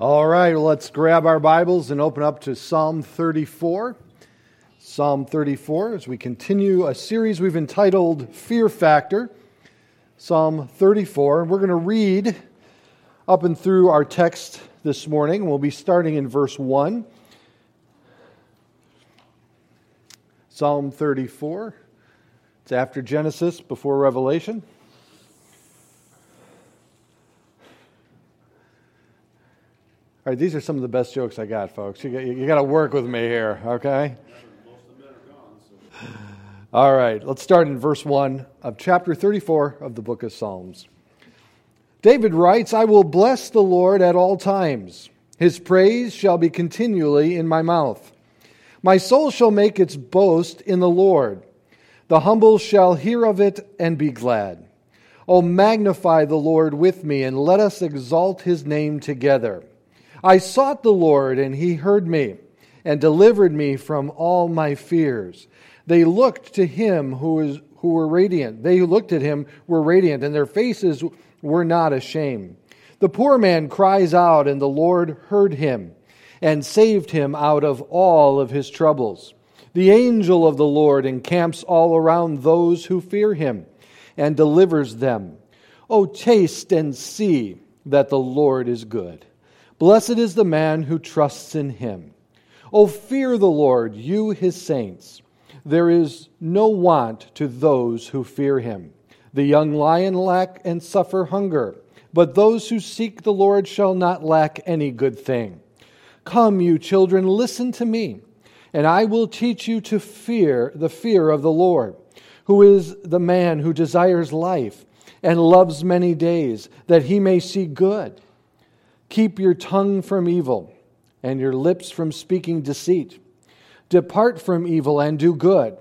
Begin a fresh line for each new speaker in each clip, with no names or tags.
All right, let's grab our Bibles and open up to Psalm 34. Psalm 34, as we continue a series we've entitled Fear Factor. Psalm 34, and we're going to read up and through our text this morning. We'll be starting in verse 1. Psalm 34. It's after Genesis, before Revelation. Right, these are some of the best jokes I got, folks. You, you, you got to work with me here, okay? All right, let's start in verse 1 of chapter 34 of the book of Psalms. David writes, I will bless the Lord at all times. His praise shall be continually in my mouth. My soul shall make its boast in the Lord. The humble shall hear of it and be glad. O magnify the Lord with me, and let us exalt his name together. I sought the Lord, and he heard me and delivered me from all my fears. They looked to him who, is, who were radiant. They who looked at him were radiant, and their faces were not ashamed. The poor man cries out, and the Lord heard him and saved him out of all of his troubles. The angel of the Lord encamps all around those who fear him and delivers them. O taste and see that the Lord is good. Blessed is the man who trusts in him. O fear the Lord, you his saints. There is no want to those who fear him. The young lion lack and suffer hunger, but those who seek the Lord shall not lack any good thing. Come, you children, listen to me, and I will teach you to fear the fear of the Lord, who is the man who desires life and loves many days, that he may see good. Keep your tongue from evil and your lips from speaking deceit. Depart from evil and do good.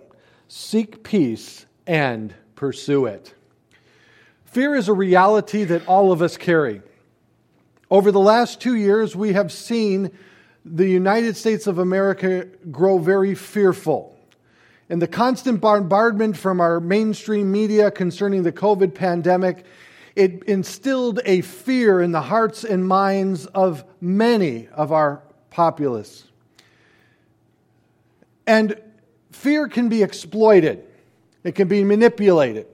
Seek peace and pursue it. Fear is a reality that all of us carry. Over the last two years, we have seen the United States of America grow very fearful. And the constant bombardment from our mainstream media concerning the COVID pandemic it instilled a fear in the hearts and minds of many of our populace. And fear can be exploited, it can be manipulated.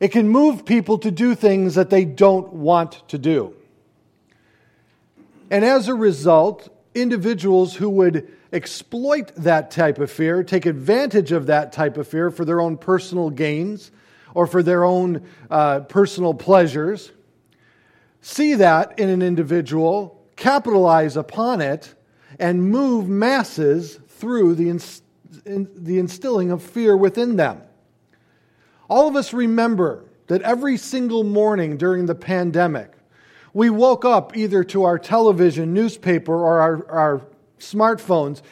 It can move people to do things that they don't want to do. And as a result, individuals who would exploit that type of fear, take advantage of that type of fear for their own personal gains, or for their own uh, personal pleasures, see that in an individual, capitalize upon it, and move masses through the, inst- in, the instilling of fear within them. All of us remember that every single morning during the pandemic, we woke up either to our television, newspaper, or our, our smartphones,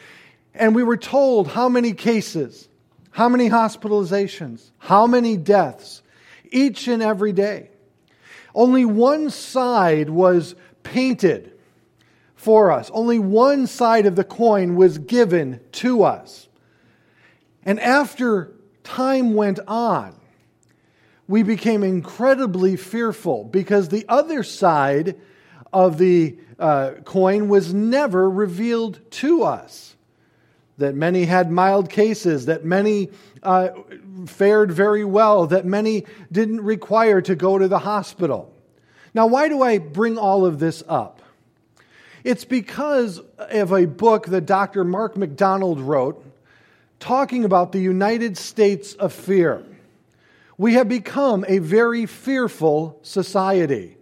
and we were told how many cases, how many hospitalizations? How many deaths? Each and every day. Only one side was painted for us. Only one side of the coin was given to us. And after time went on, we became incredibly fearful because the other side of the uh, coin was never revealed to us that many had mild cases, that many uh, fared very well, that many didn't require to go to the hospital. Now, why do I bring all of this up? It's because of a book that Dr. Mark McDonald wrote talking about the United States of fear. We have become a very fearful society.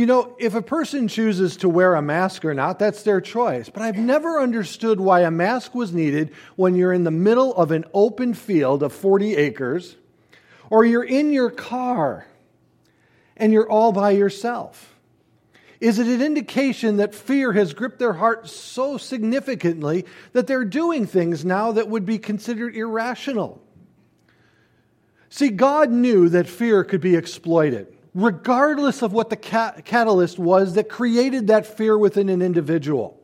You know, if a person chooses to wear a mask or not, that's their choice. But I've never understood why a mask was needed when you're in the middle of an open field of 40 acres or you're in your car and you're all by yourself. Is it an indication that fear has gripped their heart so significantly that they're doing things now that would be considered irrational? See, God knew that fear could be exploited regardless of what the catalyst was that created that fear within an individual.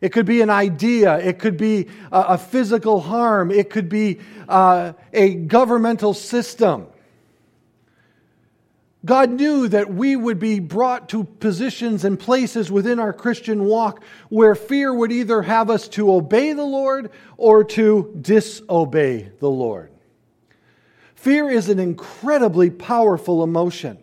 It could be an idea, it could be a, a physical harm, it could be uh, a governmental system. God knew that we would be brought to positions and places within our Christian walk where fear would either have us to obey the Lord or to disobey the Lord. Fear is an incredibly powerful emotion.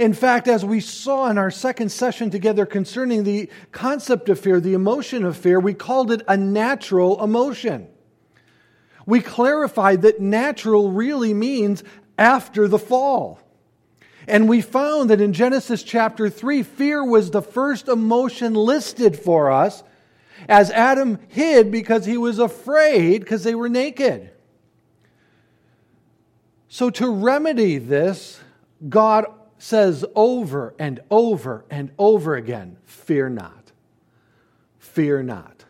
In fact, as we saw in our second session together concerning the concept of fear, the emotion of fear, we called it a natural emotion. We clarified that natural really means after the fall. And we found that in Genesis chapter 3, fear was the first emotion listed for us as Adam hid because he was afraid because they were naked. So, to remedy this, God says over and over and over again fear not. Fear not.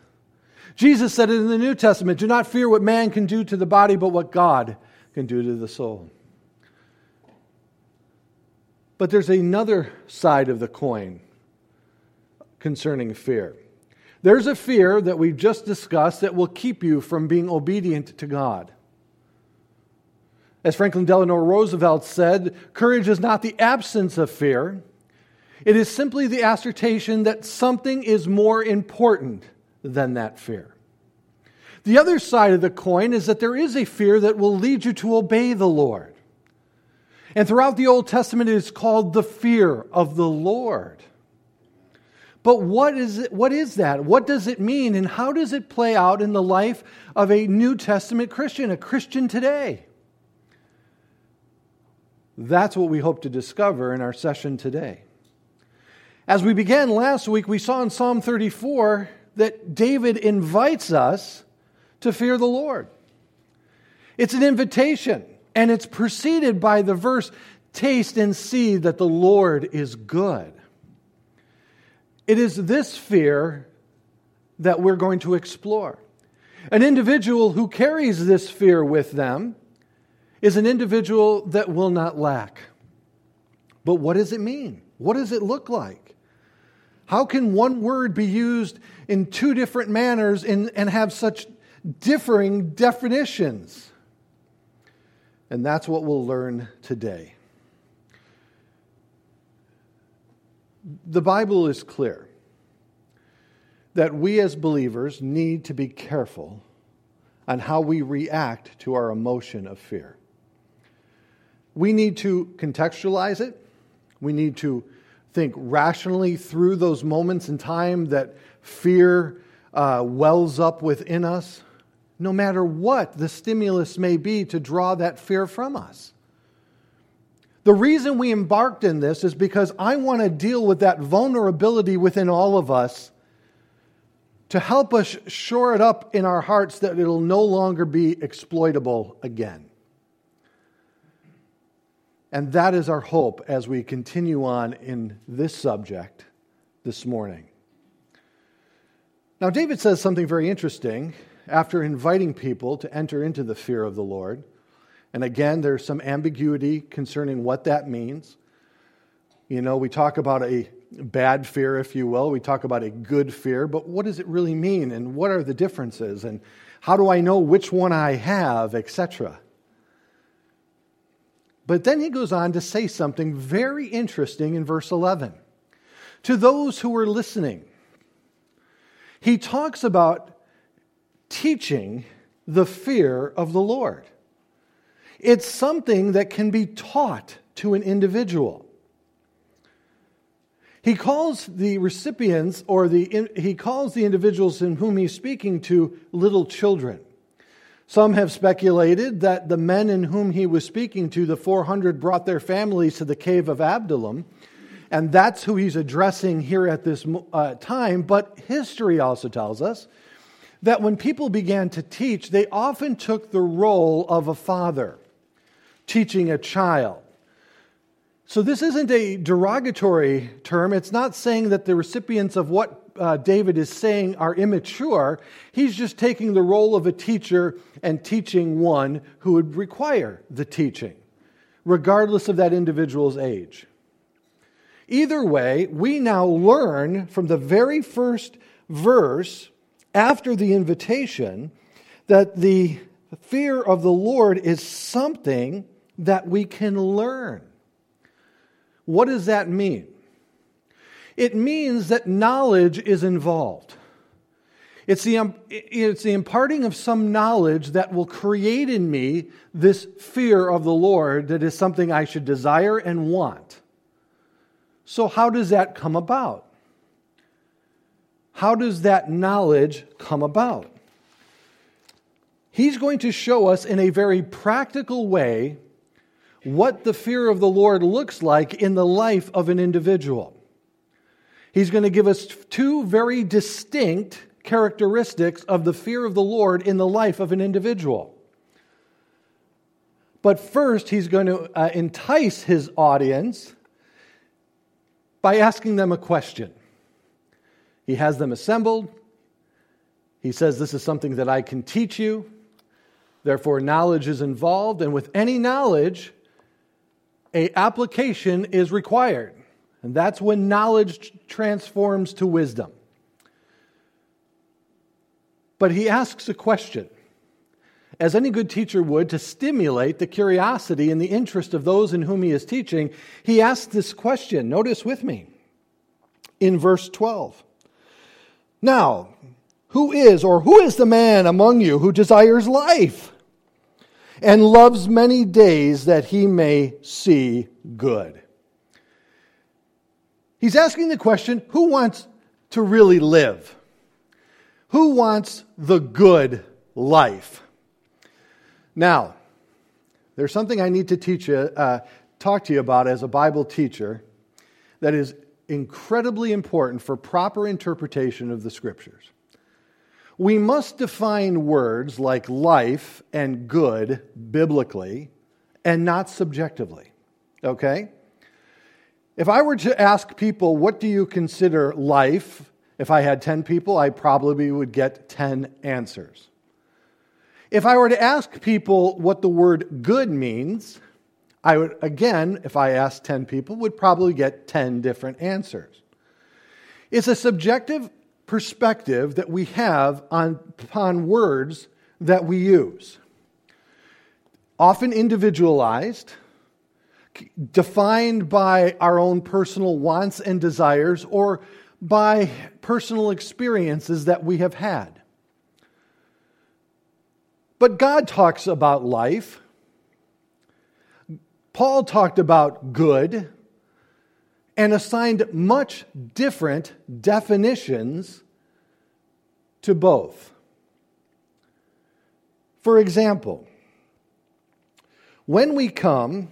Jesus said it in the New Testament do not fear what man can do to the body, but what God can do to the soul. But there's another side of the coin concerning fear. There's a fear that we've just discussed that will keep you from being obedient to God. As Franklin Delano Roosevelt said, courage is not the absence of fear, it is simply the assertion that something is more important than that fear. The other side of the coin is that there is a fear that will lead you to obey the Lord. And throughout the Old Testament, it is called the fear of the Lord. But what is, it, what is that? What does it mean? And how does it play out in the life of a New Testament Christian, a Christian today? That's what we hope to discover in our session today. As we began last week, we saw in Psalm 34 that David invites us to fear the Lord. It's an invitation. And it's preceded by the verse, Taste and see that the Lord is good. It is this fear that we're going to explore. An individual who carries this fear with them is an individual that will not lack. But what does it mean? What does it look like? How can one word be used in two different manners and, and have such differing definitions? And that's what we'll learn today. The Bible is clear that we as believers need to be careful on how we react to our emotion of fear. We need to contextualize it. We need to think rationally through those moments in time that fear uh, wells up within us no matter what the stimulus may be to draw that fear from us. The reason we embarked in this is because I want to deal with that vulnerability within all of us to help us shore it up in our hearts that it'll no longer be exploitable again. And that is our hope as we continue on in this subject this morning. Now, David says something very interesting after inviting people to enter into the fear of the Lord. And again, there's some ambiguity concerning what that means. You know, we talk about a bad fear, if you will. We talk about a good fear, but what does it really mean? And what are the differences? And how do I know which one I have, etc.? But then he goes on to say something very interesting in verse 11. To those who are listening, he talks about teaching the fear of the Lord. It's something that can be taught to an individual. He calls the recipients or the he calls the individuals in whom he's speaking to little children. Some have speculated that the men in whom he was speaking to, the 400, brought their families to the cave of Adullam, and that's who he's addressing here at this uh, time. But history also tells us that when people began to teach, they often took the role of a father teaching a child. So, this isn't a derogatory term. It's not saying that the recipients of what uh, David is saying are immature. He's just taking the role of a teacher and teaching one who would require the teaching, regardless of that individual's age. Either way, we now learn from the very first verse after the invitation that the fear of the Lord is something that we can learn. What does that mean? It means that knowledge is involved. It's the, um, it's the imparting of some knowledge that will create in me this fear of the Lord that is something I should desire and want. So, how does that come about? How does that knowledge come about? He's going to show us in a very practical way what the fear of the Lord looks like in the life of an individual. He's going to give us two very distinct characteristics of the fear of the Lord in the life of an individual. But first, he's going to uh, entice his audience by asking them a question. He has them assembled. He says, This is something that I can teach you. Therefore, knowledge is involved, and with any knowledge, a application is required. And that's when knowledge transforms to wisdom. But he asks a question, as any good teacher would, to stimulate the curiosity and the interest of those in whom he is teaching. He asks this question. Notice with me in verse 12. Now, who is or who is the man among you who desires life and loves many days that he may see good? He's asking the question who wants to really live? Who wants the good life? Now, there's something I need to teach you, uh, talk to you about as a Bible teacher that is incredibly important for proper interpretation of the scriptures. We must define words like life and good biblically and not subjectively. Okay? If I were to ask people, what do you consider life if I had 10 people, I probably would get 10 answers. If I were to ask people what the word good means, I would, again, if I asked 10 people, would probably get 10 different answers. It's a subjective perspective that we have on, upon words that we use. Often individualized, defined by our own personal wants and desires, or by personal experiences that we have had. But God talks about life. Paul talked about good and assigned much different definitions to both. For example, when we come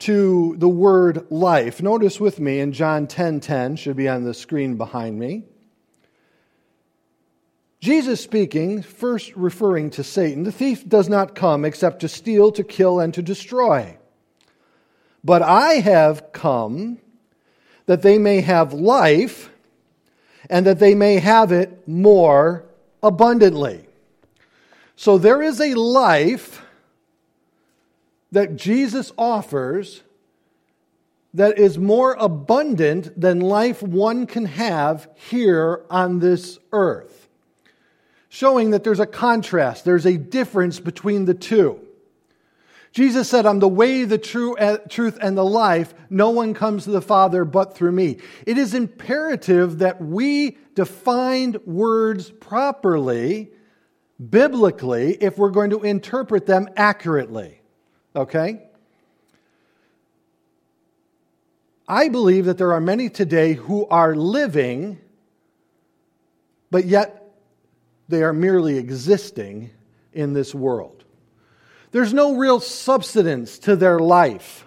to the word life. Notice with me in John 10:10 10, 10, should be on the screen behind me. Jesus speaking, first referring to Satan, the thief does not come except to steal, to kill, and to destroy. But I have come that they may have life and that they may have it more abundantly. So there is a life that Jesus offers that is more abundant than life one can have here on this earth. Showing that there's a contrast, there's a difference between the two. Jesus said, I'm the way, the true, uh, truth, and the life. No one comes to the Father but through me. It is imperative that we define words properly, biblically, if we're going to interpret them accurately. Okay? I believe that there are many today who are living, but yet they are merely existing in this world. There's no real substance to their life.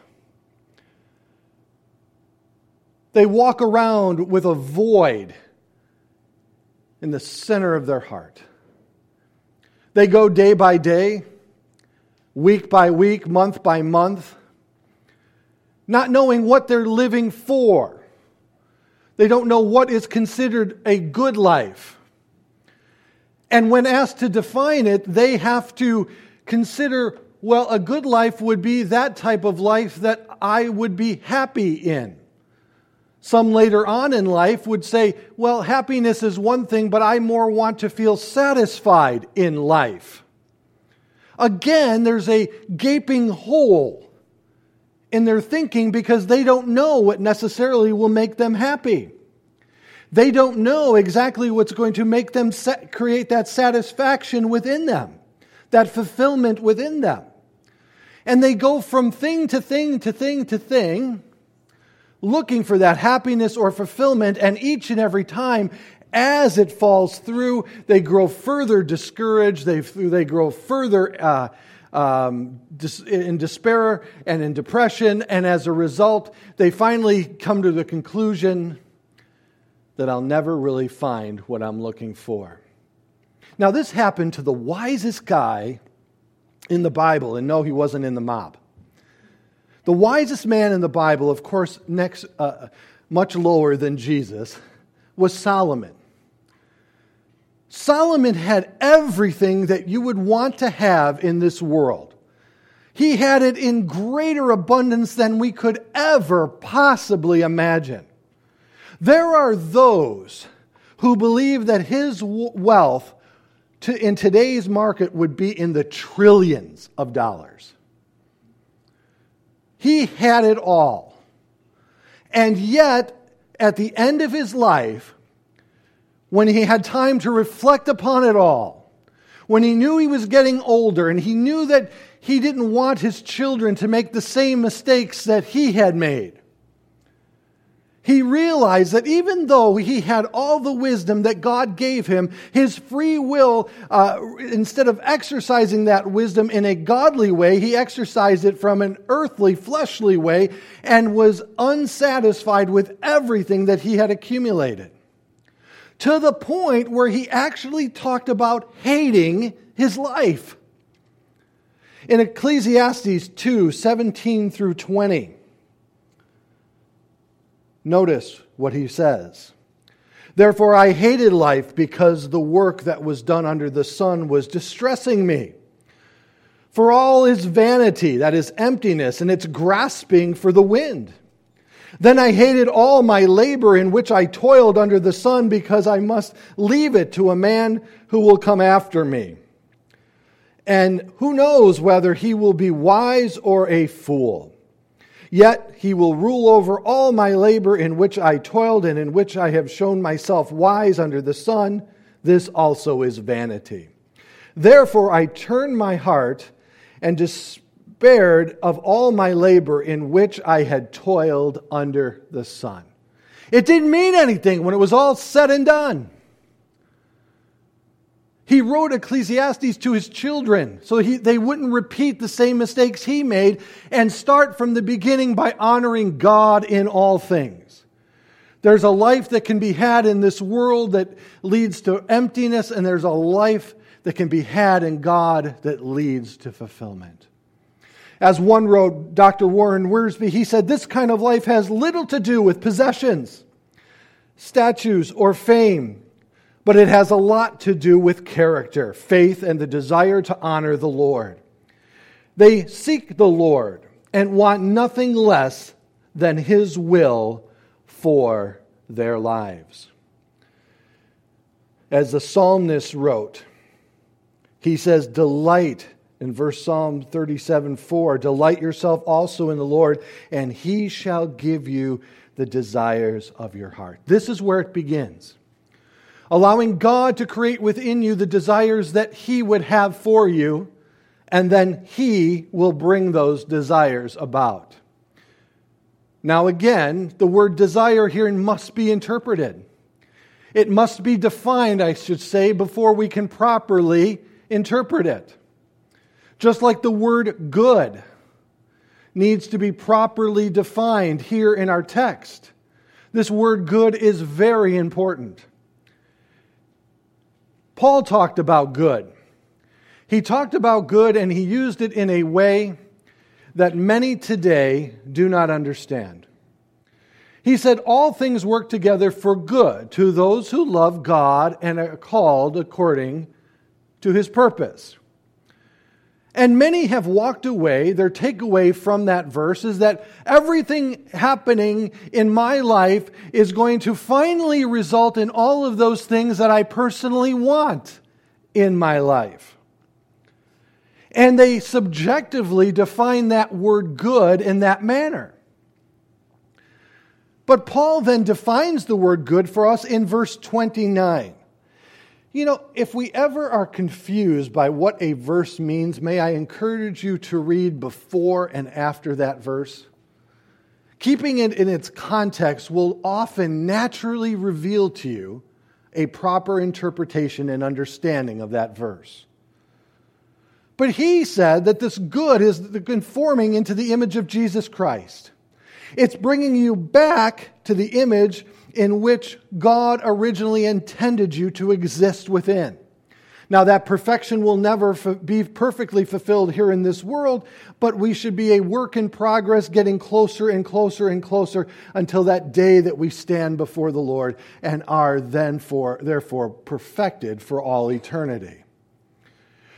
They walk around with a void in the center of their heart. They go day by day week by week, month by month, not knowing what they're living for. They don't know what is considered a good life. And when asked to define it, they have to consider well, a good life would be that type of life that I would be happy in. Some later on in life would say, well, happiness is one thing, but I more want to feel satisfied in life. Again, there's a gaping hole in their thinking because they don't know what necessarily will make them happy. They don't know exactly what's going to make them create that satisfaction within them, that fulfillment within them. And they go from thing to thing to thing to thing, looking for that happiness or fulfillment, and each and every time, as it falls through, they grow further discouraged, they, they grow further uh, um, in despair and in depression, and as a result, they finally come to the conclusion that I'll never really find what I'm looking for. Now, this happened to the wisest guy in the Bible, and no, he wasn't in the mob. The wisest man in the Bible, of course, next, uh, much lower than Jesus, was Solomon. Solomon had everything that you would want to have in this world. He had it in greater abundance than we could ever possibly imagine. There are those who believe that his wealth to, in today's market would be in the trillions of dollars. He had it all. And yet, at the end of his life, when he had time to reflect upon it all, when he knew he was getting older and he knew that he didn't want his children to make the same mistakes that he had made, he realized that even though he had all the wisdom that God gave him, his free will, uh, instead of exercising that wisdom in a godly way, he exercised it from an earthly, fleshly way and was unsatisfied with everything that he had accumulated to the point where he actually talked about hating his life. In Ecclesiastes 2 17 through 20, notice what he says. Therefore, I hated life because the work that was done under the sun was distressing me. For all is vanity, that is emptiness, and it's grasping for the wind. Then I hated all my labor in which I toiled under the sun because I must leave it to a man who will come after me. And who knows whether he will be wise or a fool. Yet he will rule over all my labor in which I toiled and in which I have shown myself wise under the sun. This also is vanity. Therefore I turn my heart and dis- spared of all my labor in which I had toiled under the sun. It didn't mean anything when it was all said and done. He wrote Ecclesiastes to his children so he, they wouldn't repeat the same mistakes he made and start from the beginning by honoring God in all things. There's a life that can be had in this world that leads to emptiness, and there's a life that can be had in God that leads to fulfillment. As one wrote, Dr. Warren Wiersbe, he said, This kind of life has little to do with possessions, statues, or fame, but it has a lot to do with character, faith, and the desire to honor the Lord. They seek the Lord and want nothing less than His will for their lives. As the psalmist wrote, he says, Delight in verse Psalm 37 4, delight yourself also in the Lord, and he shall give you the desires of your heart. This is where it begins. Allowing God to create within you the desires that he would have for you, and then he will bring those desires about. Now, again, the word desire here must be interpreted. It must be defined, I should say, before we can properly interpret it. Just like the word good needs to be properly defined here in our text. This word good is very important. Paul talked about good. He talked about good and he used it in a way that many today do not understand. He said, All things work together for good to those who love God and are called according to his purpose. And many have walked away. Their takeaway from that verse is that everything happening in my life is going to finally result in all of those things that I personally want in my life. And they subjectively define that word good in that manner. But Paul then defines the word good for us in verse 29. You know, if we ever are confused by what a verse means, may I encourage you to read before and after that verse? Keeping it in its context will often naturally reveal to you a proper interpretation and understanding of that verse. But he said that this good is the conforming into the image of Jesus Christ. It's bringing you back to the image in which God originally intended you to exist within. Now, that perfection will never be perfectly fulfilled here in this world, but we should be a work in progress, getting closer and closer and closer until that day that we stand before the Lord and are then for, therefore perfected for all eternity.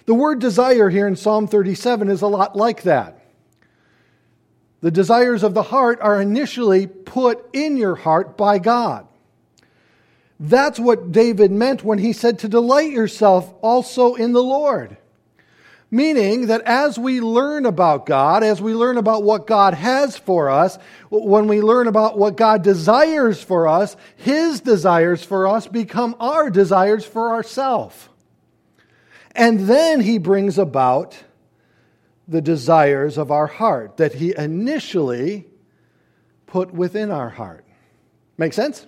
The word desire here in Psalm 37 is a lot like that. The desires of the heart are initially put in your heart by God. That's what David meant when he said to delight yourself also in the Lord. Meaning that as we learn about God, as we learn about what God has for us, when we learn about what God desires for us, His desires for us become our desires for ourselves. And then He brings about the desires of our heart that He initially put within our heart. Make sense?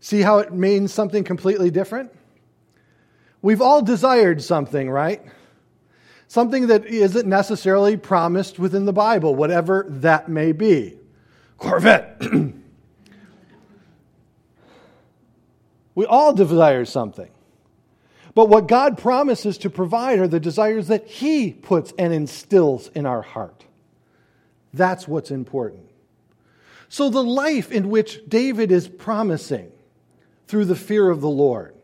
See how it means something completely different? We've all desired something, right? Something that isn't necessarily promised within the Bible, whatever that may be. Corvette. we all desire something. But what God promises to provide are the desires that He puts and instills in our heart. That's what's important. So, the life in which David is promising through the fear of the Lord,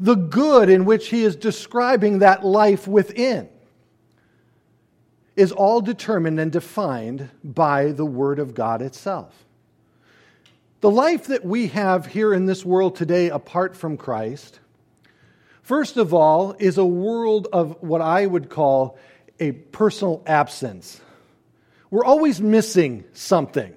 the good in which he is describing that life within, is all determined and defined by the Word of God itself. The life that we have here in this world today, apart from Christ, first of all, is a world of what I would call a personal absence. We're always missing something.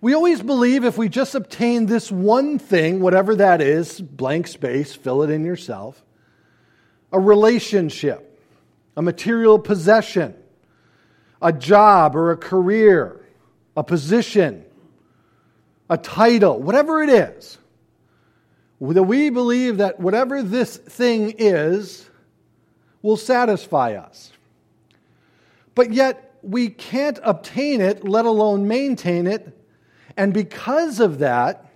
We always believe if we just obtain this one thing, whatever that is, blank space, fill it in yourself, a relationship, a material possession, a job or a career, a position, a title, whatever it is, that we believe that whatever this thing is will satisfy us. But yet, we can't obtain it, let alone maintain it, and because of that,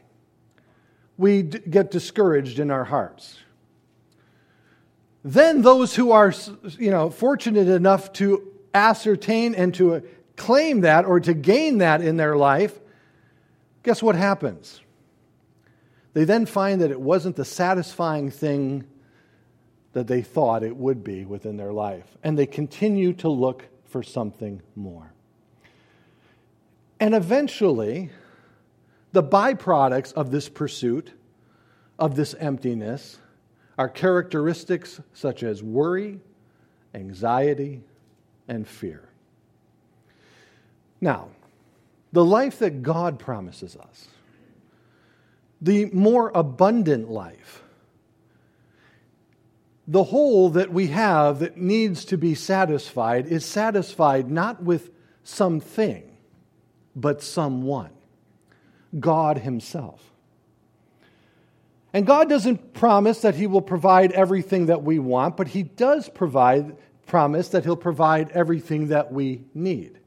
we d- get discouraged in our hearts. Then those who are you know, fortunate enough to ascertain and to uh, claim that or to gain that in their life, guess what happens? They then find that it wasn't the satisfying thing that they thought it would be within their life, and they continue to look for something more. And eventually, the byproducts of this pursuit, of this emptiness, are characteristics such as worry, anxiety, and fear. Now, the life that God promises us, the more abundant life, the hole that we have that needs to be satisfied is satisfied not with something, but someone. God Himself. And God doesn't promise that He will provide everything that we want, but He does provide, promise that He'll provide everything that we need.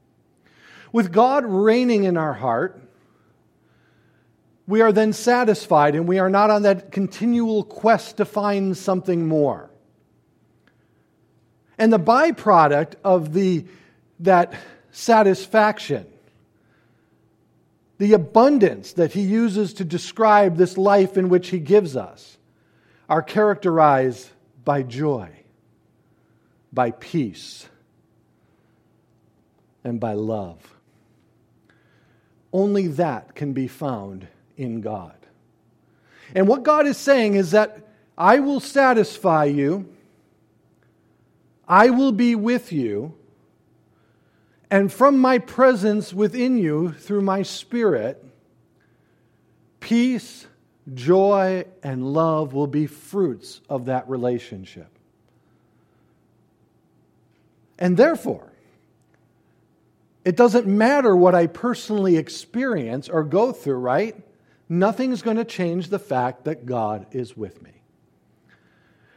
With God reigning in our heart, we are then satisfied and we are not on that continual quest to find something more. And the byproduct of the, that satisfaction the abundance that he uses to describe this life in which he gives us are characterized by joy, by peace, and by love. Only that can be found in God. And what God is saying is that I will satisfy you I will be with you, and from my presence within you through my Spirit, peace, joy, and love will be fruits of that relationship. And therefore, it doesn't matter what I personally experience or go through, right? Nothing's going to change the fact that God is with me.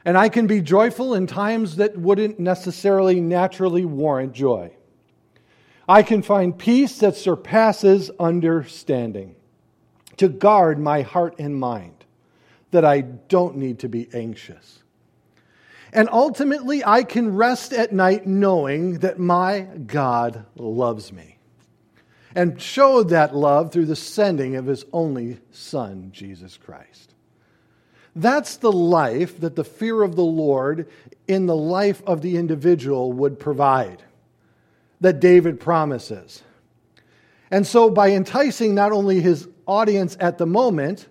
And I can be joyful in times that wouldn't necessarily naturally warrant joy. I can find peace that surpasses understanding to guard my heart and mind, that I don't need to be anxious. And ultimately, I can rest at night knowing that my God loves me and showed that love through the sending of his only Son, Jesus Christ. That's the life that the fear of the Lord in the life of the individual would provide, that David promises. And so, by enticing not only his audience at the moment,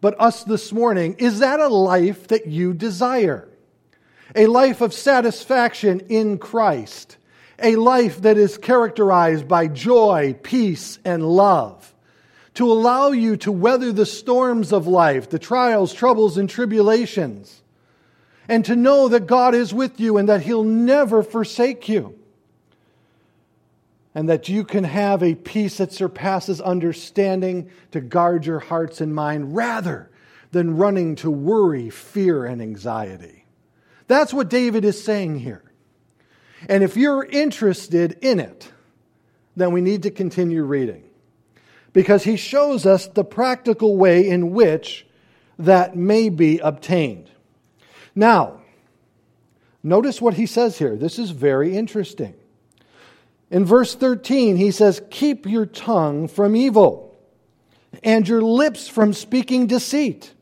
but us this morning, is that a life that you desire? A life of satisfaction in Christ, a life that is characterized by joy, peace, and love, to allow you to weather the storms of life, the trials, troubles, and tribulations, and to know that God is with you and that He'll never forsake you and that you can have a peace that surpasses understanding to guard your hearts and mind rather than running to worry, fear, and anxiety. That's what David is saying here. And if you're interested in it, then we need to continue reading because he shows us the practical way in which that may be obtained. Now, notice what he says here. This is very interesting. In verse 13, he says, Keep your tongue from evil and your lips from speaking deceit.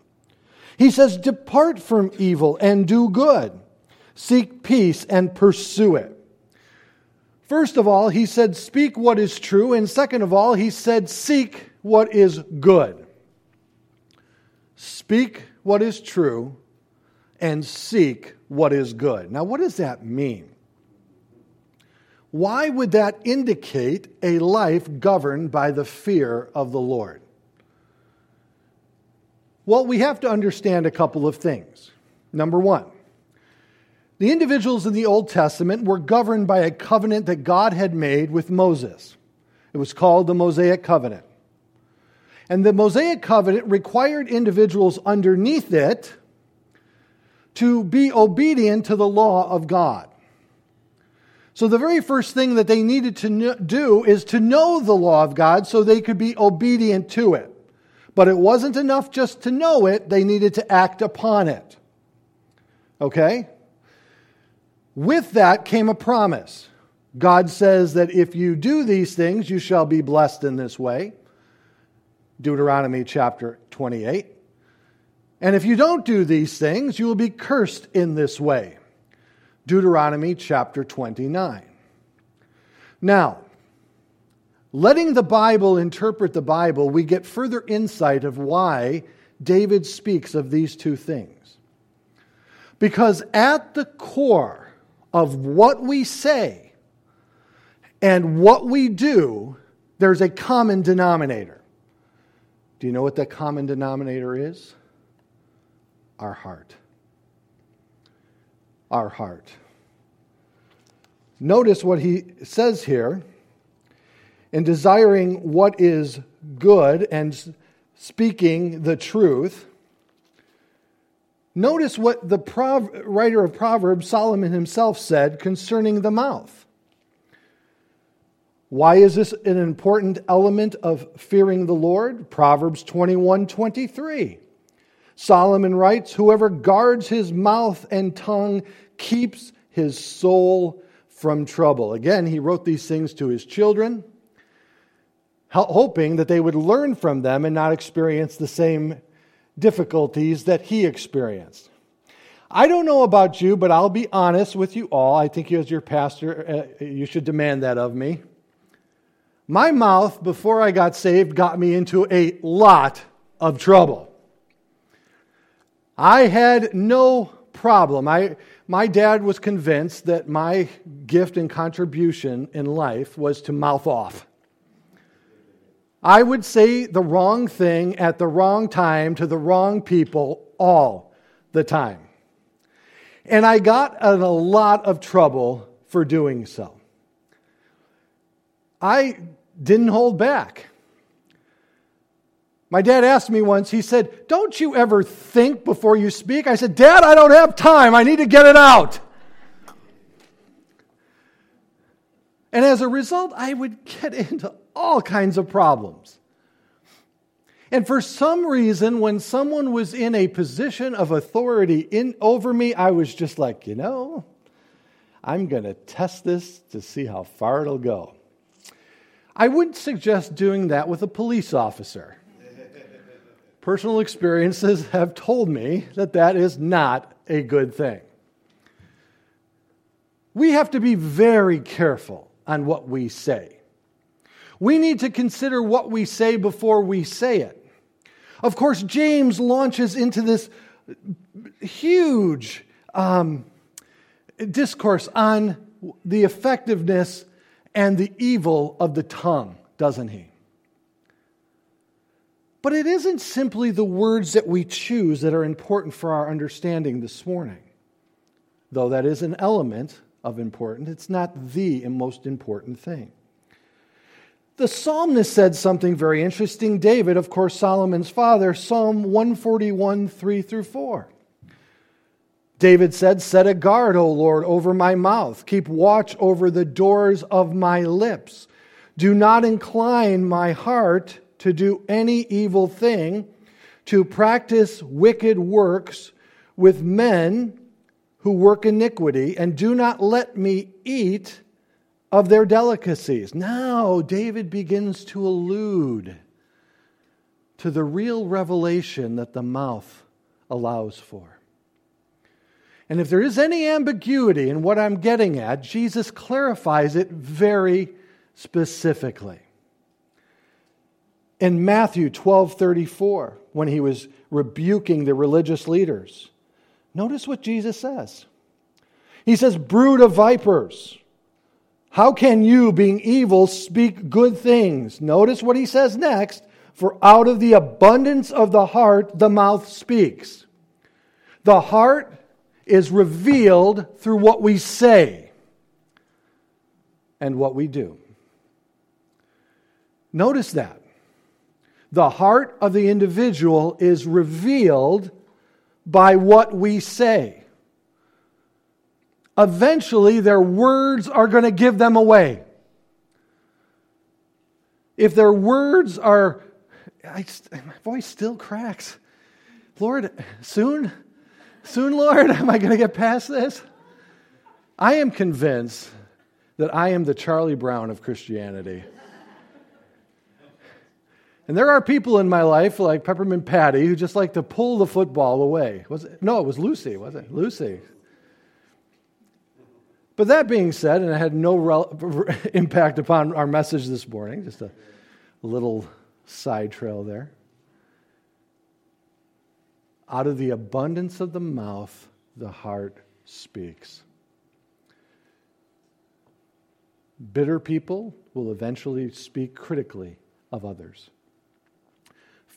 He says, Depart from evil and do good. Seek peace and pursue it. First of all, he said, Speak what is true. And second of all, he said, Seek what is good. Speak what is true and seek what is good. Now, what does that mean? Why would that indicate a life governed by the fear of the Lord? Well, we have to understand a couple of things. Number one, the individuals in the Old Testament were governed by a covenant that God had made with Moses. It was called the Mosaic Covenant. And the Mosaic Covenant required individuals underneath it to be obedient to the law of God. So, the very first thing that they needed to do is to know the law of God so they could be obedient to it. But it wasn't enough just to know it, they needed to act upon it. Okay? With that came a promise. God says that if you do these things, you shall be blessed in this way. Deuteronomy chapter 28. And if you don't do these things, you will be cursed in this way. Deuteronomy chapter 29. Now, letting the Bible interpret the Bible, we get further insight of why David speaks of these two things. Because at the core of what we say and what we do, there's a common denominator. Do you know what that common denominator is? Our heart our heart. Notice what he says here in desiring what is good and speaking the truth. Notice what the writer of Proverbs, Solomon himself, said concerning the mouth. Why is this an important element of fearing the Lord? Proverbs 21 23. Solomon writes, Whoever guards his mouth and tongue keeps his soul from trouble. Again, he wrote these things to his children, hoping that they would learn from them and not experience the same difficulties that he experienced. I don't know about you, but I'll be honest with you all. I think as your pastor, uh, you should demand that of me. My mouth, before I got saved, got me into a lot of trouble. I had no problem. I, my dad was convinced that my gift and contribution in life was to mouth off. I would say the wrong thing at the wrong time to the wrong people all the time. And I got in a lot of trouble for doing so. I didn't hold back. My dad asked me once, he said, Don't you ever think before you speak? I said, Dad, I don't have time. I need to get it out. And as a result, I would get into all kinds of problems. And for some reason, when someone was in a position of authority in, over me, I was just like, you know, I'm going to test this to see how far it'll go. I wouldn't suggest doing that with a police officer. Personal experiences have told me that that is not a good thing. We have to be very careful on what we say. We need to consider what we say before we say it. Of course, James launches into this huge um, discourse on the effectiveness and the evil of the tongue, doesn't he? But it isn't simply the words that we choose that are important for our understanding this morning. Though that is an element of important, it's not the most important thing. The psalmist said something very interesting. David, of course, Solomon's father, Psalm 141, 3 through 4. David said, Set a guard, O Lord, over my mouth. Keep watch over the doors of my lips. Do not incline my heart to do any evil thing, to practice wicked works with men who work iniquity, and do not let me eat of their delicacies. Now, David begins to allude to the real revelation that the mouth allows for. And if there is any ambiguity in what I'm getting at, Jesus clarifies it very specifically. In Matthew 12:34, when he was rebuking the religious leaders, notice what Jesus says. He says, "Brood of vipers, how can you, being evil, speak good things?" Notice what he says next, "For out of the abundance of the heart the mouth speaks." The heart is revealed through what we say and what we do. Notice that. The heart of the individual is revealed by what we say. Eventually, their words are going to give them away. If their words are, I, my voice still cracks. Lord, soon Soon, Lord, am I going to get past this? I am convinced that I am the Charlie Brown of Christianity. And there are people in my life, like Peppermint Patty, who just like to pull the football away. Was it? No, it was Lucy, was it? Lucy. But that being said, and it had no rel- impact upon our message this morning, just a little side trail there. Out of the abundance of the mouth, the heart speaks. Bitter people will eventually speak critically of others.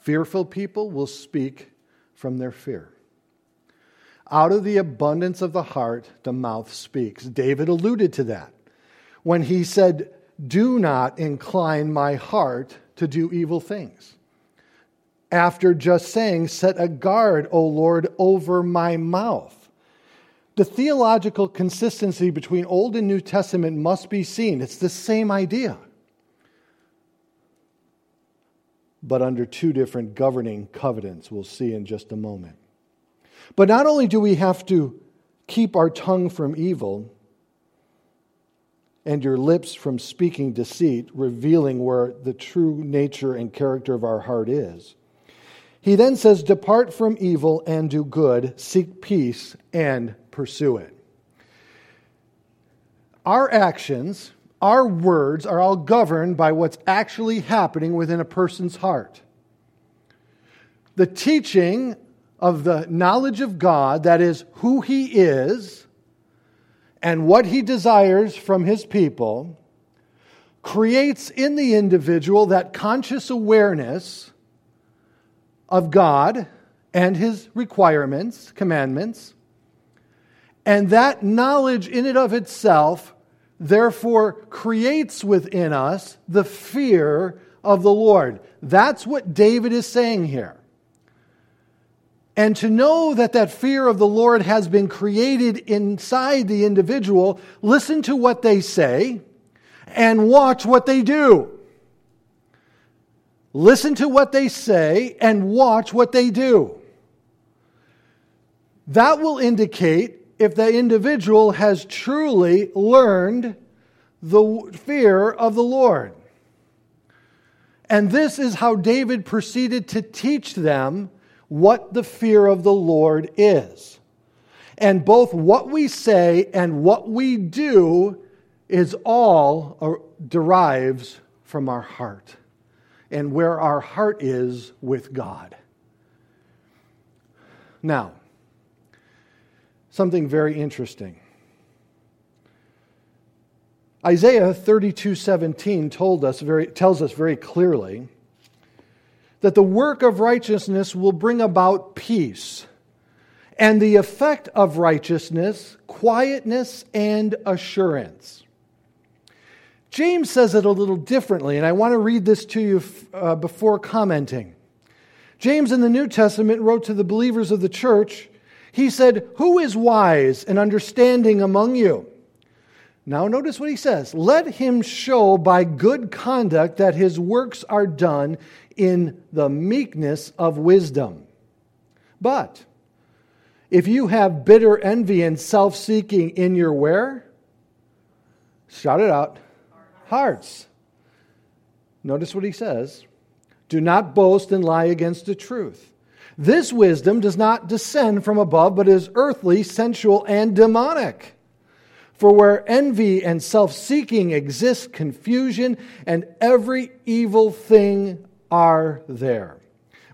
Fearful people will speak from their fear. Out of the abundance of the heart, the mouth speaks. David alluded to that when he said, Do not incline my heart to do evil things after just saying, Set a guard, O Lord, over my mouth. The theological consistency between Old and New Testament must be seen. It's the same idea, but under two different governing covenants, we'll see in just a moment. But not only do we have to keep our tongue from evil and your lips from speaking deceit, revealing where the true nature and character of our heart is he then says, Depart from evil and do good, seek peace and pursue it. Our actions, our words are all governed by what's actually happening within a person's heart. The teaching of the knowledge of God, that is, who He is, and what he desires from his people creates in the individual that conscious awareness of God and his requirements, commandments. And that knowledge in and of itself, therefore, creates within us the fear of the Lord. That's what David is saying here. And to know that that fear of the Lord has been created inside the individual, listen to what they say and watch what they do. Listen to what they say and watch what they do. That will indicate if the individual has truly learned the fear of the Lord. And this is how David proceeded to teach them what the fear of the Lord is. And both what we say and what we do is all uh, derives from our heart and where our heart is with God. Now, something very interesting. Isaiah 32:17 told us very, tells us very clearly that the work of righteousness will bring about peace, and the effect of righteousness, quietness and assurance. James says it a little differently, and I want to read this to you uh, before commenting. James in the New Testament wrote to the believers of the church, he said, Who is wise and understanding among you? Now, notice what he says Let him show by good conduct that his works are done in the meekness of wisdom. But if you have bitter envy and self seeking in your where? Shout it out hearts. Notice what he says do not boast and lie against the truth. This wisdom does not descend from above, but is earthly, sensual, and demonic. For where envy and self seeking exist, confusion and every evil thing are there.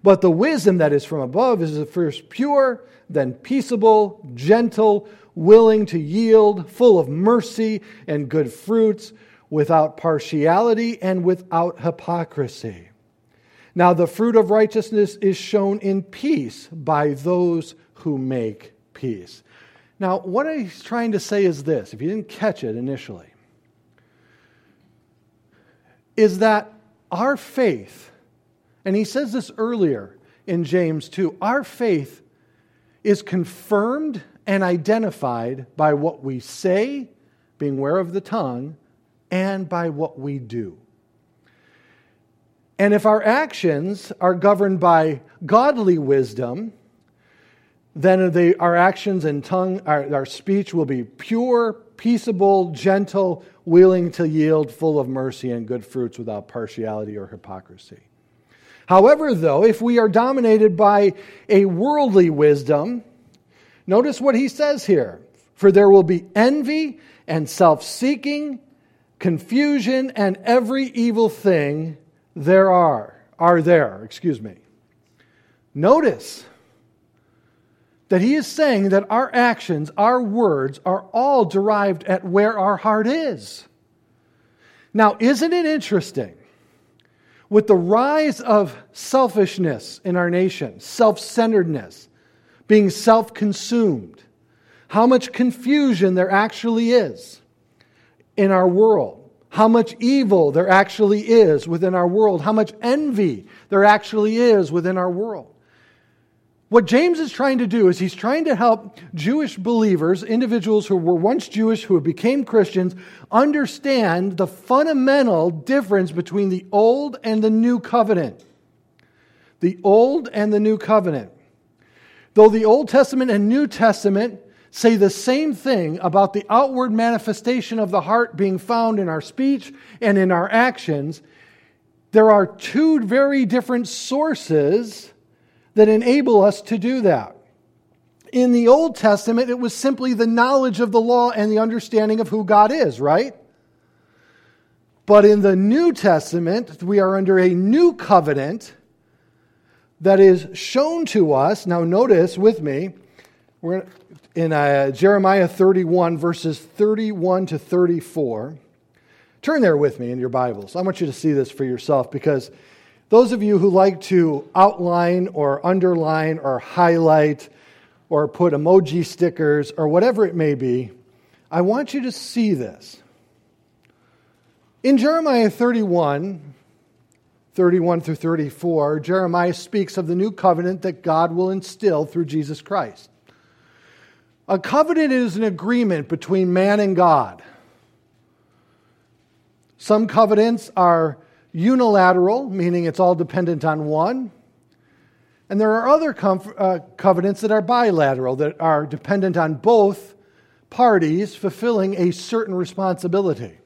But the wisdom that is from above is first pure, then peaceable, gentle, willing to yield, full of mercy and good fruits without partiality and without hypocrisy. Now, the fruit of righteousness is shown in peace by those who make peace. Now, what he's trying to say is this if you didn't catch it initially, is that our faith, and he says this earlier in James 2, our faith is confirmed and identified by what we say, being aware of the tongue, and by what we do. And if our actions are governed by godly wisdom, then they, our actions and tongue, our, our speech will be pure, peaceable, gentle, willing to yield, full of mercy and good fruits without partiality or hypocrisy. However, though, if we are dominated by a worldly wisdom, notice what he says here for there will be envy and self seeking confusion and every evil thing there are are there excuse me. Notice that he is saying that our actions our words are all derived at where our heart is. Now isn't it interesting? With the rise of selfishness in our nation self-centeredness being self-consumed how much confusion there actually is in our world, how much evil there actually is within our world, how much envy there actually is within our world. What James is trying to do is he's trying to help Jewish believers, individuals who were once Jewish who became Christians, understand the fundamental difference between the Old and the New Covenant. The Old and the New Covenant. Though the Old Testament and New Testament say the same thing about the outward manifestation of the heart being found in our speech and in our actions, there are two very different sources that enable us to do that. In the Old Testament, it was simply the knowledge of the law and the understanding of who God is, right? But in the New Testament, we are under a new covenant that is shown to us. Now, notice with me We're in uh, Jeremiah 31, verses 31 to 34. Turn there with me in your Bibles. I want you to see this for yourself because those of you who like to outline or underline or highlight or put emoji stickers or whatever it may be, I want you to see this. In Jeremiah 31, 31 through 34, Jeremiah speaks of the new covenant that God will instill through Jesus Christ. A covenant is an agreement between man and God. Some covenants are unilateral, meaning it's all dependent on one. And there are other com- uh, covenants that are bilateral, that are dependent on both parties fulfilling a certain responsibility.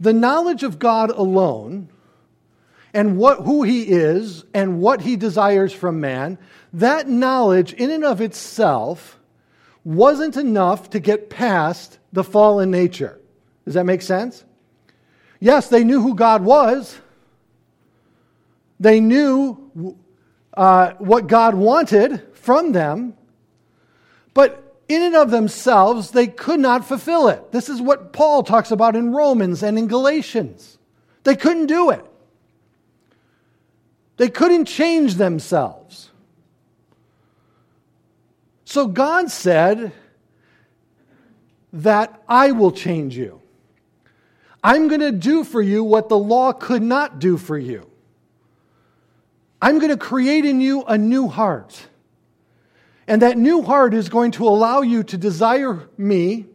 The knowledge of God alone and what, who he is and what he desires from man, that knowledge in and of itself wasn't enough to get past the fallen nature. Does that make sense? Yes, they knew who God was. They knew uh, what God wanted from them. But in and of themselves, they could not fulfill it. This is what Paul talks about in Romans and in Galatians. They couldn't do it, they couldn't change themselves. So God said that I will change you. I'm going to do for you what the law could not do for you. I'm going to create in you a new heart. And that new heart is going to allow you to desire me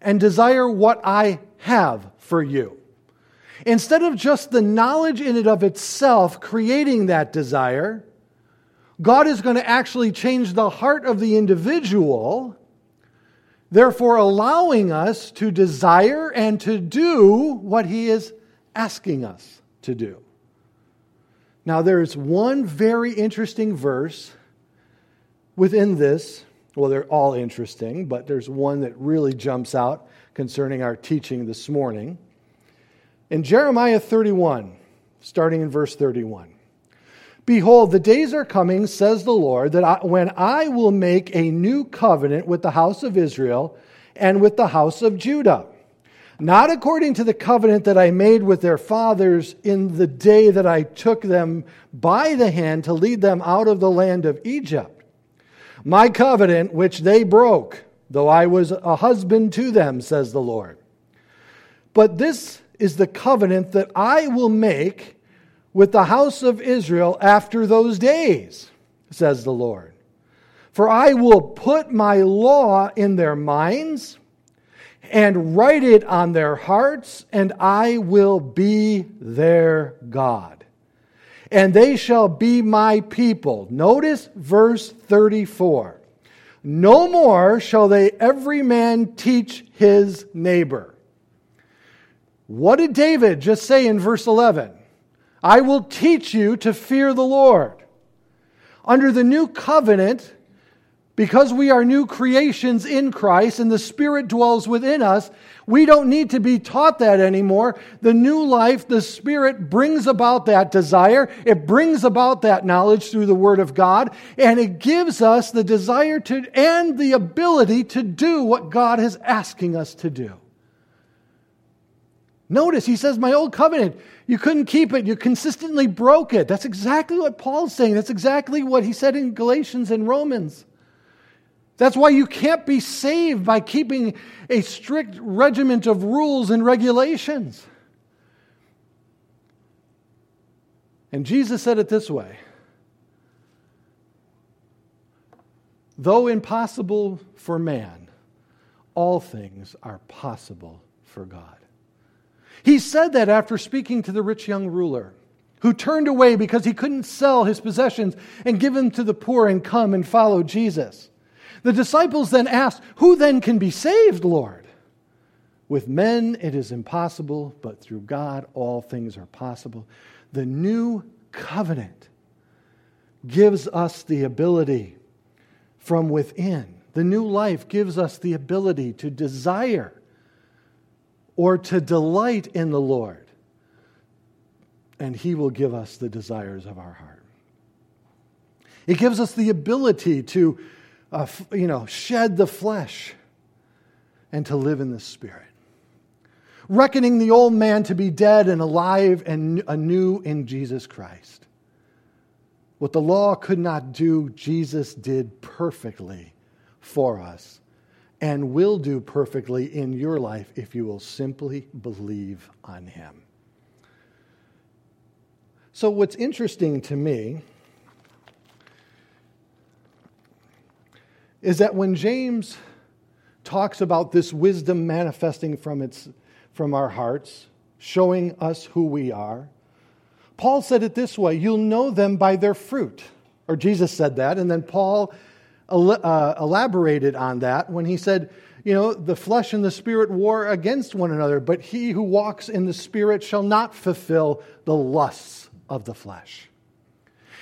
and desire what I have for you. Instead of just the knowledge in it of itself creating that desire, God is going to actually change the heart of the individual, therefore allowing us to desire and to do what He is asking us to do. Now, there's one very interesting verse within this, well, they're all interesting, but there's one that really jumps out concerning our teaching this morning. In Jeremiah 31, starting in verse 31. Behold, the days are coming, says the Lord, that I, when I will make a new covenant with the house of Israel and with the house of Judah. Not according to the covenant that I made with their fathers in the day that I took them by the hand to lead them out of the land of Egypt my covenant which they broke, though I was a husband to them, says the Lord. But this is the covenant that I will make with the house of Israel after those days, says the Lord. For I will put my law in their minds and write it on their hearts, and I will be their God and they shall be my people. Notice verse 34. No more shall they every man teach his neighbor. What did David just say in verse 11? I will teach you to fear the Lord. Under the new covenant, because we are new creations in Christ and the Spirit dwells within us, we don't need to be taught that anymore. The new life, the Spirit brings about that desire. It brings about that knowledge through the Word of God, and it gives us the desire to and the ability to do what God is asking us to do. Notice he says, My old covenant, you couldn't keep it. You consistently broke it. That's exactly what Paul's saying. That's exactly what he said in Galatians and Romans. That's why you can't be saved by keeping a strict regiment of rules and regulations. And Jesus said it this way Though impossible for man, all things are possible for God. He said that after speaking to the rich young ruler who turned away because he couldn't sell his possessions and give them to the poor and come and follow Jesus. The disciples then asked, Who then can be saved, Lord? With men it is impossible, but through God all things are possible. The new covenant gives us the ability from within. The new life gives us the ability to desire or to delight in the Lord. And He will give us the desires of our heart. It gives us the ability to, uh, you know, shed the flesh and to live in the Spirit. Reckoning the old man to be dead and alive and anew in Jesus Christ. What the law could not do, Jesus did perfectly for us and will do perfectly in your life if you will simply believe on him. So, what's interesting to me is that when James talks about this wisdom manifesting from, its, from our hearts, showing us who we are, Paul said it this way You'll know them by their fruit. Or Jesus said that, and then Paul uh, elaborated on that when he said, You know, the flesh and the spirit war against one another, but he who walks in the spirit shall not fulfill the lusts of the flesh.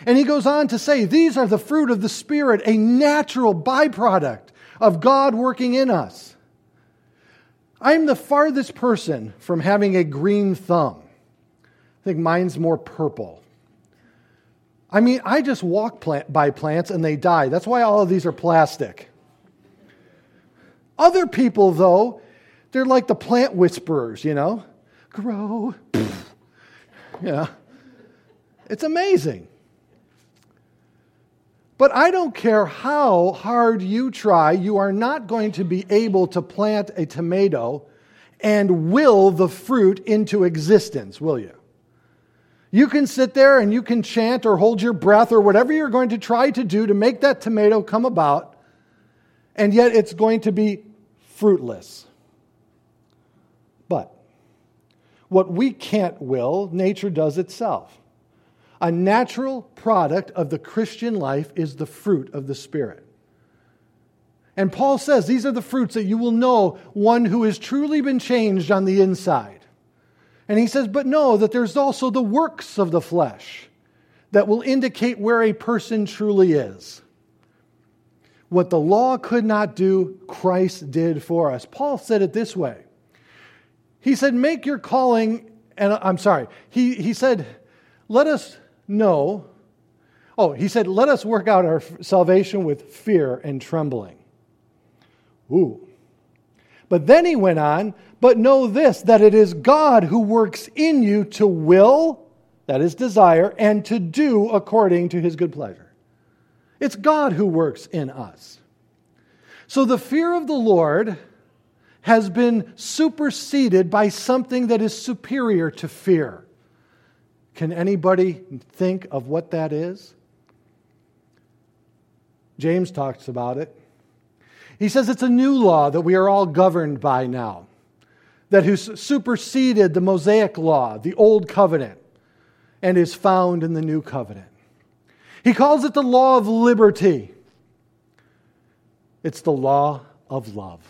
And he goes on to say, These are the fruit of the Spirit, a natural byproduct of God working in us. I'm the farthest person from having a green thumb. I think mine's more purple. I mean, I just walk plant, by plants and they die. That's why all of these are plastic. Other people, though, they're like the plant whisperers, you know? Grow. yeah. It's amazing. But I don't care how hard you try, you are not going to be able to plant a tomato and will the fruit into existence, will you? You can sit there and you can chant or hold your breath or whatever you're going to try to do to make that tomato come about, and yet it's going to be fruitless. But what we can't will, nature does itself. A natural product of the Christian life is the fruit of the Spirit. And Paul says these are the fruits that you will know one who has truly been changed on the inside. And he says, but know that there's also the works of the flesh that will indicate where a person truly is. What the law could not do, Christ did for us. Paul said it this way He said, Make your calling, and I'm sorry, he, he said, Let us know. Oh, he said, let us work out our salvation with fear and trembling. Ooh. But then he went on, but know this, that it is God who works in you to will, that is desire, and to do according to his good pleasure. It's God who works in us. So the fear of the Lord has been superseded by something that is superior to fear. Can anybody think of what that is? James talks about it. He says it's a new law that we are all governed by now, that has superseded the Mosaic law, the old covenant, and is found in the new covenant. He calls it the law of liberty. It's the law of love.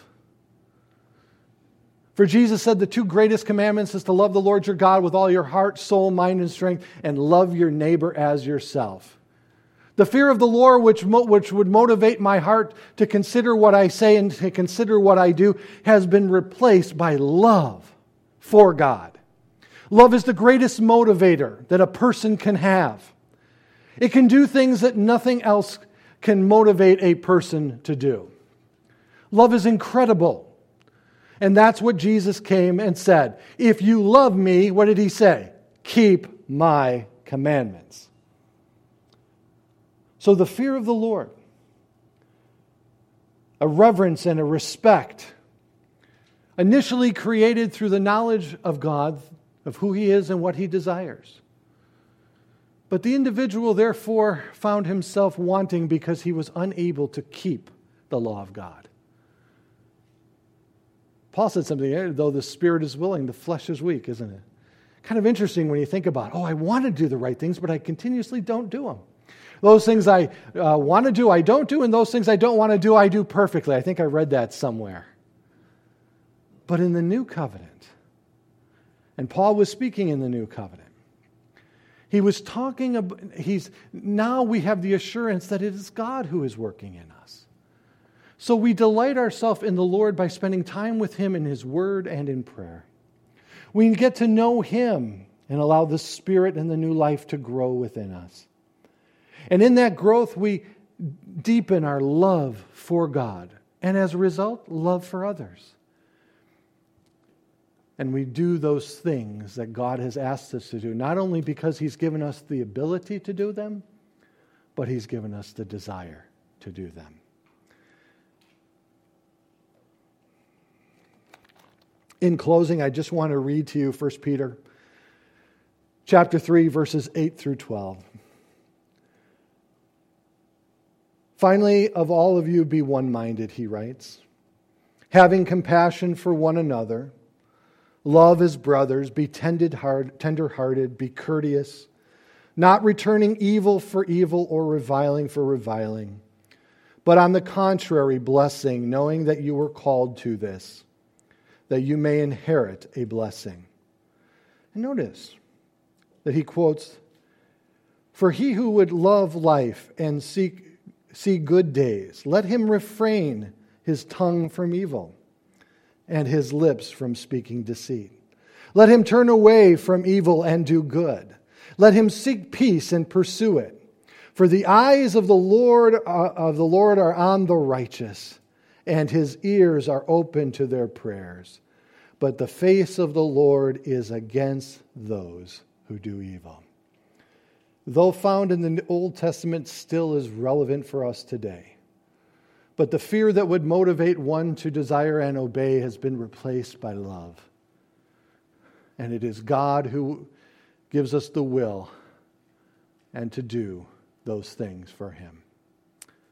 For Jesus said the two greatest commandments is to love the Lord your God with all your heart, soul, mind, and strength, and love your neighbor as yourself. The fear of the Lord, which, which would motivate my heart to consider what I say and to consider what I do, has been replaced by love for God. Love is the greatest motivator that a person can have. It can do things that nothing else can motivate a person to do. Love is incredible. And that's what Jesus came and said. If you love me, what did he say? Keep my commandments. So the fear of the Lord, a reverence and a respect, initially created through the knowledge of God, of who he is and what he desires. But the individual, therefore, found himself wanting because he was unable to keep the law of God. Paul said something, eh, though the spirit is willing, the flesh is weak, isn't it? Kind of interesting when you think about, oh, I want to do the right things, but I continuously don't do them. Those things I uh, want to do, I don't do, and those things I don't want to do, I do perfectly. I think I read that somewhere. But in the new covenant, and Paul was speaking in the new covenant, he was talking about, he's, now we have the assurance that it is God who is working in us. So we delight ourselves in the Lord by spending time with Him in His Word and in prayer. We get to know Him and allow the Spirit and the new life to grow within us. And in that growth, we deepen our love for God. And as a result, love for others. And we do those things that God has asked us to do, not only because He's given us the ability to do them, but He's given us the desire to do them. In closing, I just want to read to you 1 Peter chapter 3 verses 8 through 12. Finally, of all of you be one-minded, he writes, having compassion for one another, love as brothers, be tender-hearted, be courteous, not returning evil for evil or reviling for reviling, but on the contrary, blessing, knowing that you were called to this that you may inherit a blessing. And notice that he quotes For he who would love life and seek, see good days, let him refrain his tongue from evil and his lips from speaking deceit. Let him turn away from evil and do good. Let him seek peace and pursue it. For the eyes of the Lord uh, of the Lord are on the righteous and his ears are open to their prayers. But the face of the Lord is against those who do evil. Though found in the Old Testament, still is relevant for us today. But the fear that would motivate one to desire and obey has been replaced by love. And it is God who gives us the will and to do those things for Him.